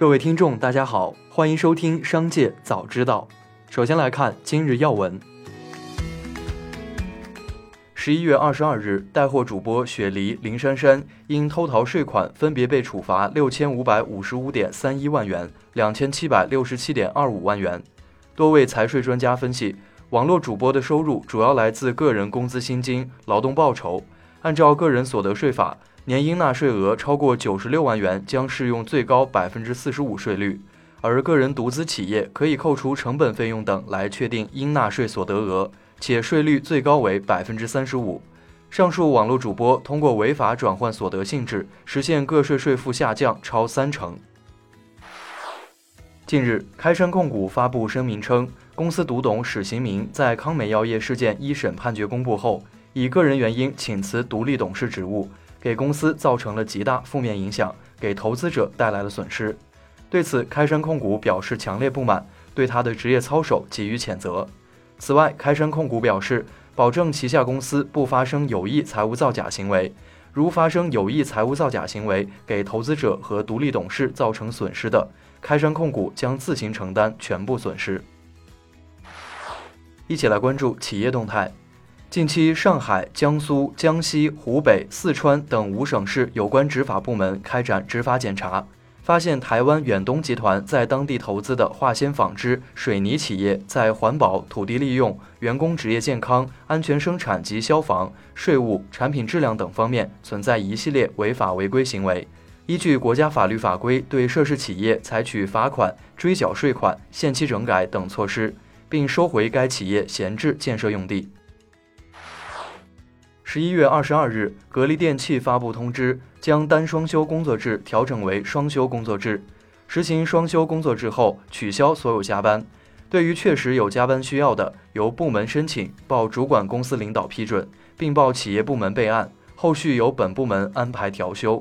各位听众，大家好，欢迎收听《商界早知道》。首先来看今日要闻。十一月二十二日，带货主播雪梨、林珊珊因偷逃税款，分别被处罚六千五百五十五点三一万元、两千七百六十七点二五万元。多位财税专家分析，网络主播的收入主要来自个人工资薪金、劳动报酬。按照个人所得税法，年应纳税额超过九十六万元将适用最高百分之四十五税率，而个人独资企业可以扣除成本费用等来确定应纳税所得额。且税率最高为百分之三十五。上述网络主播通过违法转换所得性质，实现个税税负下降超三成。近日，开山控股发布声明称，公司独董史行明在康美药业事件一审判决公布后，以个人原因请辞独立董事职务，给公司造成了极大负面影响，给投资者带来了损失。对此，开山控股表示强烈不满，对他的职业操守给予谴责。此外，开山控股表示，保证旗下公司不发生有意财务造假行为。如发生有意财务造假行为，给投资者和独立董事造成损失的，开山控股将自行承担全部损失。一起来关注企业动态。近期，上海、江苏、江西、湖北、四川等五省市有关执法部门开展执法检查。发现台湾远东集团在当地投资的化纤纺织、水泥企业在环保、土地利用、员工职业健康、安全生产及消防、税务、产品质量等方面存在一系列违法违规行为，依据国家法律法规，对涉事企业采取罚款、追缴税款、限期整改等措施，并收回该企业闲置建设用地。十一月二十二日，格力电器发布通知，将单双休工作制调整为双休工作制。实行双休工作制后，取消所有加班。对于确实有加班需要的，由部门申请，报主管公司领导批准，并报企业部门备案，后续由本部门安排调休。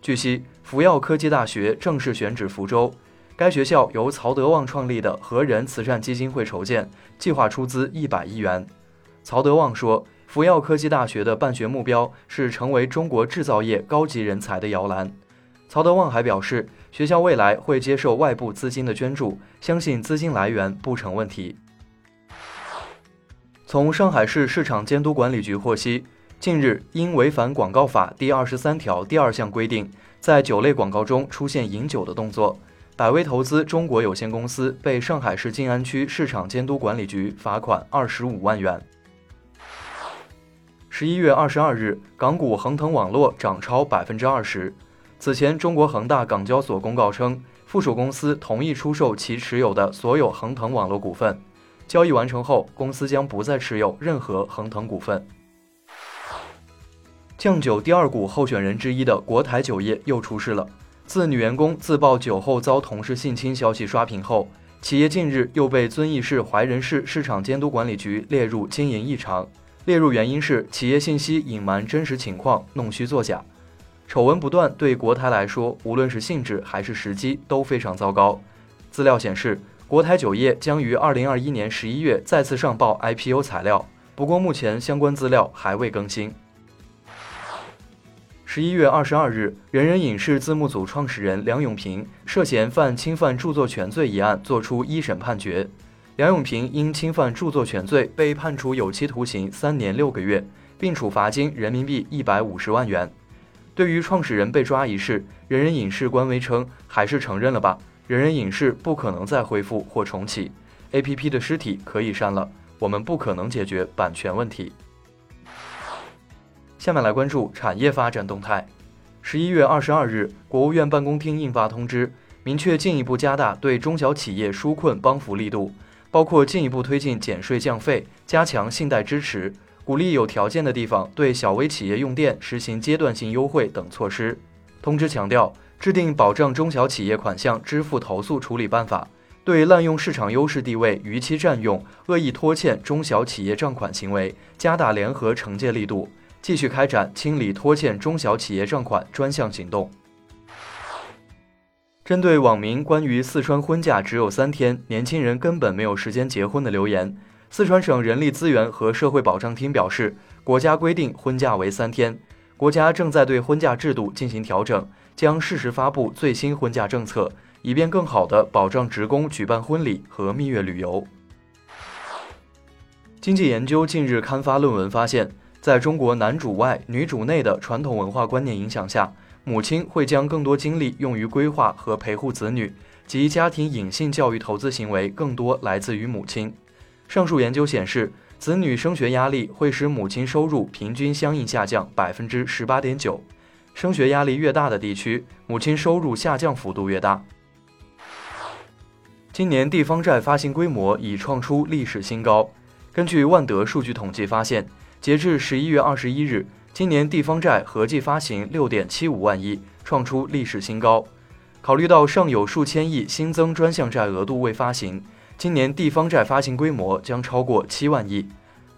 据悉，福耀科技大学正式选址福州，该学校由曹德旺创立的和仁慈善基金会筹建，计划出资一百亿元。曹德旺说：“福耀科技大学的办学目标是成为中国制造业高级人才的摇篮。”曹德旺还表示，学校未来会接受外部资金的捐助，相信资金来源不成问题。从上海市市场监督管理局获悉，近日因违反广告法第二十三条第二项规定，在酒类广告中出现饮酒的动作，百威投资中国有限公司被上海市静安区市场监督管理局罚款二十五万元。十一月二十二日，港股恒腾网络涨超百分之二十。此前，中国恒大港交所公告称，附属公司同意出售其持有的所有恒腾网络股份。交易完成后，公司将不再持有任何恒腾股份。酱酒第二股候选人之一的国台酒业又出事了。自女员工自曝酒后遭同事性侵消息刷屏后，企业近日又被遵义市怀仁市市场监督管理局列入经营异常。列入原因是企业信息隐瞒真实情况，弄虚作假，丑闻不断，对国台来说，无论是性质还是时机都非常糟糕。资料显示，国台酒业将于二零二一年十一月再次上报 IPO 材料，不过目前相关资料还未更新。十一月二十二日，人人影视字幕组创始人梁永平涉嫌犯侵犯著作权罪一案作出一审判决。梁永平因侵犯著作权罪被判处有期徒刑三年六个月，并处罚金人民币一百五十万元。对于创始人被抓一事，人人影视官微称还是承认了吧，人人影视不可能再恢复或重启，APP 的尸体可以删了，我们不可能解决版权问题。下面来关注产业发展动态。十一月二十二日，国务院办公厅印发通知，明确进一步加大对中小企业纾困帮扶力度。包括进一步推进减税降费、加强信贷支持、鼓励有条件的地方对小微企业用电实行阶段性优惠等措施。通知强调，制定保障中小企业款项支付投诉处理办法，对滥用市场优势地位、逾期占用、恶意拖欠中小企业账款行为，加大联合惩戒力度，继续开展清理拖欠中小企业账款专项行动。针对网民关于四川婚假只有三天，年轻人根本没有时间结婚的留言，四川省人力资源和社会保障厅表示，国家规定婚假为三天，国家正在对婚嫁制度进行调整，将适时发布最新婚嫁政策，以便更好地保障职工举办婚礼和蜜月旅游。经济研究近日刊发论文发现，在中国男主外女主内的传统文化观念影响下，母亲会将更多精力用于规划和陪护子女，及家庭隐性教育投资行为更多来自于母亲。上述研究显示，子女升学压力会使母亲收入平均相应下降百分之十八点九。升学压力越大的地区，母亲收入下降幅度越大。今年地方债发行规模已创出历史新高。根据万德数据统计发现，截至十一月二十一日，今年地方债合计发行六点七五万亿，创出历史新高。考虑到尚有数千亿新增专项债额度未发行，今年地方债发行规模将超过七万亿。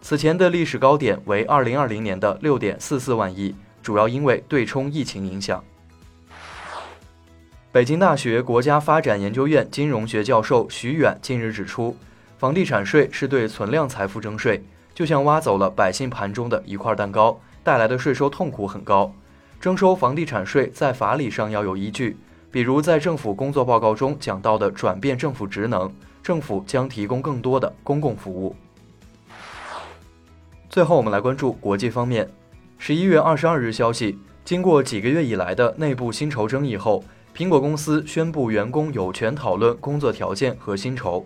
此前的历史高点为二零二零年的六点四四万亿，主要因为对冲疫情影响。北京大学国家发展研究院金融学教授徐远近日指出。房地产税是对存量财富征税，就像挖走了百姓盘中的一块蛋糕，带来的税收痛苦很高。征收房地产税在法理上要有依据，比如在政府工作报告中讲到的转变政府职能，政府将提供更多的公共服务。最后，我们来关注国际方面。十一月二十二日消息，经过几个月以来的内部薪酬争议后，苹果公司宣布员工有权讨论工作条件和薪酬。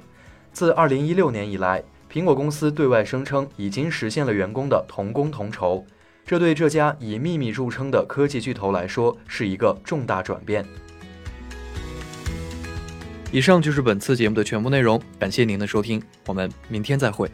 自二零一六年以来，苹果公司对外声称已经实现了员工的同工同酬，这对这家以秘密著称的科技巨头来说是一个重大转变。以上就是本次节目的全部内容，感谢您的收听，我们明天再会。